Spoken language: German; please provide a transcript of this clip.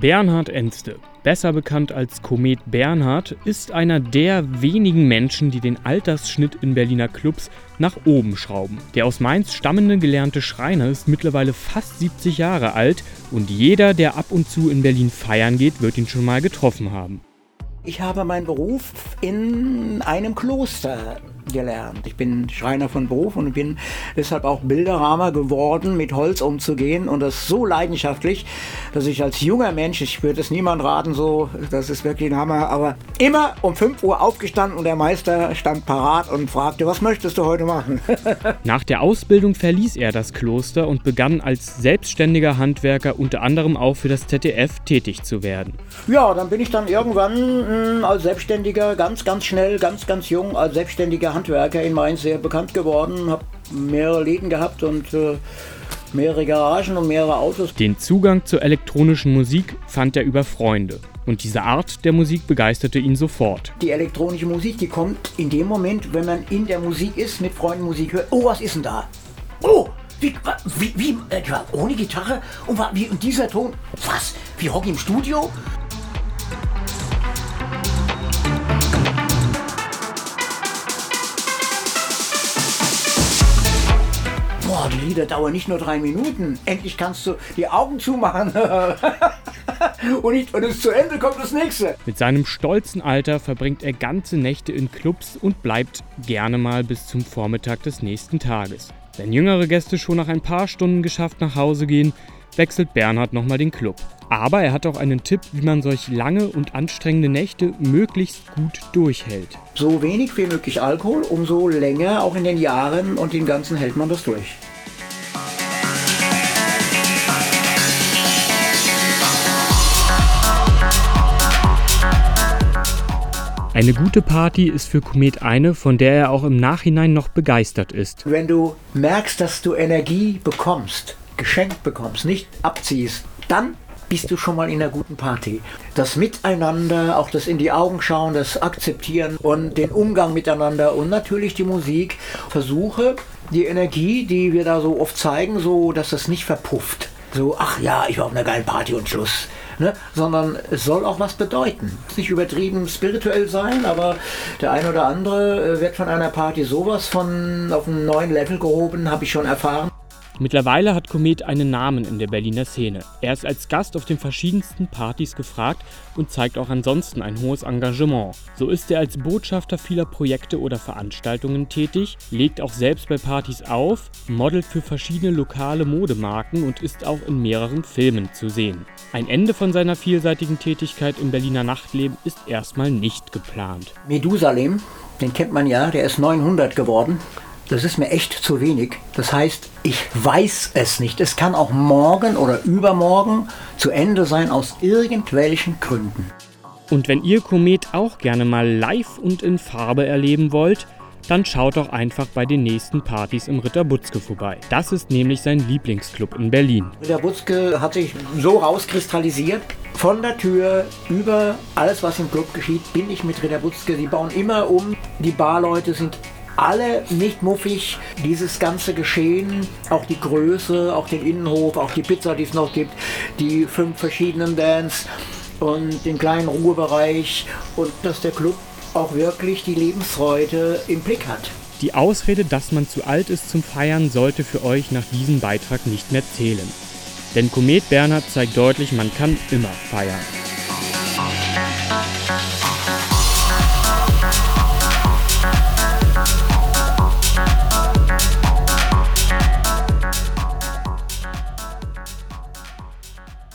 Bernhard Enste, besser bekannt als Komet Bernhard, ist einer der wenigen Menschen, die den Altersschnitt in Berliner Clubs nach oben schrauben. Der aus Mainz stammende gelernte Schreiner ist mittlerweile fast 70 Jahre alt und jeder, der ab und zu in Berlin feiern geht, wird ihn schon mal getroffen haben. Ich habe meinen Beruf in einem Kloster gelernt. Ich bin Schreiner von Beruf und bin deshalb auch Bilderrahmer geworden, mit Holz umzugehen und das so leidenschaftlich, dass ich als junger Mensch, ich würde es niemand raten, so, das ist wirklich ein Hammer, aber immer um 5 Uhr aufgestanden und der Meister stand parat und fragte, was möchtest du heute machen? Nach der Ausbildung verließ er das Kloster und begann als selbstständiger Handwerker unter anderem auch für das ZDF tätig zu werden. Ja, dann bin ich dann irgendwann mh, hm, als Selbstständiger ganz, ganz schnell, ganz, ganz jung als Selbstständiger Handwerker in Mainz sehr bekannt geworden, habe mehrere Läden gehabt und äh, mehrere Garagen und mehrere Autos. Den Zugang zur elektronischen Musik fand er über Freunde. Und diese Art der Musik begeisterte ihn sofort. Die elektronische Musik, die kommt in dem Moment, wenn man in der Musik ist, mit Freunden Musik hört. Oh, was ist denn da? Oh, wie, wie, wie äh, ohne Gitarre? Und, wie, und dieser Ton? Was? Wie Rock im Studio? Die Lieder dauern nicht nur drei Minuten. Endlich kannst du die Augen zumachen. und, nicht, und es zu Ende kommt das nächste. Mit seinem stolzen Alter verbringt er ganze Nächte in Clubs und bleibt gerne mal bis zum Vormittag des nächsten Tages. Wenn jüngere Gäste schon nach ein paar Stunden geschafft nach Hause gehen, wechselt Bernhard nochmal den Club. Aber er hat auch einen Tipp, wie man solch lange und anstrengende Nächte möglichst gut durchhält. So wenig wie möglich Alkohol, umso länger, auch in den Jahren und den ganzen hält man das durch. Eine gute Party ist für Komet eine, von der er auch im Nachhinein noch begeistert ist. Wenn du merkst, dass du Energie bekommst, geschenkt bekommst, nicht abziehst, dann bist du schon mal in einer guten Party. Das Miteinander, auch das in die Augen schauen, das Akzeptieren und den Umgang miteinander und natürlich die Musik. Versuche die Energie, die wir da so oft zeigen, so dass das nicht verpufft. So, ach ja, ich war auf einer geilen Party und Schluss ne? sondern es soll auch was bedeuten. Nicht übertrieben spirituell sein, aber der ein oder andere äh, wird von einer Party sowas von auf einen neuen Level gehoben, habe ich schon erfahren. Mittlerweile hat Komet einen Namen in der Berliner Szene. Er ist als Gast auf den verschiedensten Partys gefragt und zeigt auch ansonsten ein hohes Engagement. So ist er als Botschafter vieler Projekte oder Veranstaltungen tätig, legt auch selbst bei Partys auf, modelt für verschiedene lokale Modemarken und ist auch in mehreren Filmen zu sehen. Ein Ende von seiner vielseitigen Tätigkeit im Berliner Nachtleben ist erstmal nicht geplant. Medusalem, den kennt man ja, der ist 900 geworden. Das ist mir echt zu wenig. Das heißt, ich weiß es nicht. Es kann auch morgen oder übermorgen zu Ende sein aus irgendwelchen Gründen. Und wenn ihr Komet auch gerne mal live und in Farbe erleben wollt, dann schaut doch einfach bei den nächsten Partys im Ritter Butzke vorbei. Das ist nämlich sein Lieblingsclub in Berlin. Ritter Butzke hat sich so rauskristallisiert. Von der Tür über alles, was im Club geschieht, bin ich mit Ritter Butzke. Sie bauen immer um. Die Barleute sind alle nicht muffig. Dieses ganze Geschehen, auch die Größe, auch den Innenhof, auch die Pizza, die es noch gibt, die fünf verschiedenen Bands und den kleinen Ruhebereich und dass der Club auch wirklich die Lebensfreude im Blick hat. Die Ausrede, dass man zu alt ist zum Feiern, sollte für euch nach diesem Beitrag nicht mehr zählen. Denn Komet Bernhard zeigt deutlich, man kann immer feiern.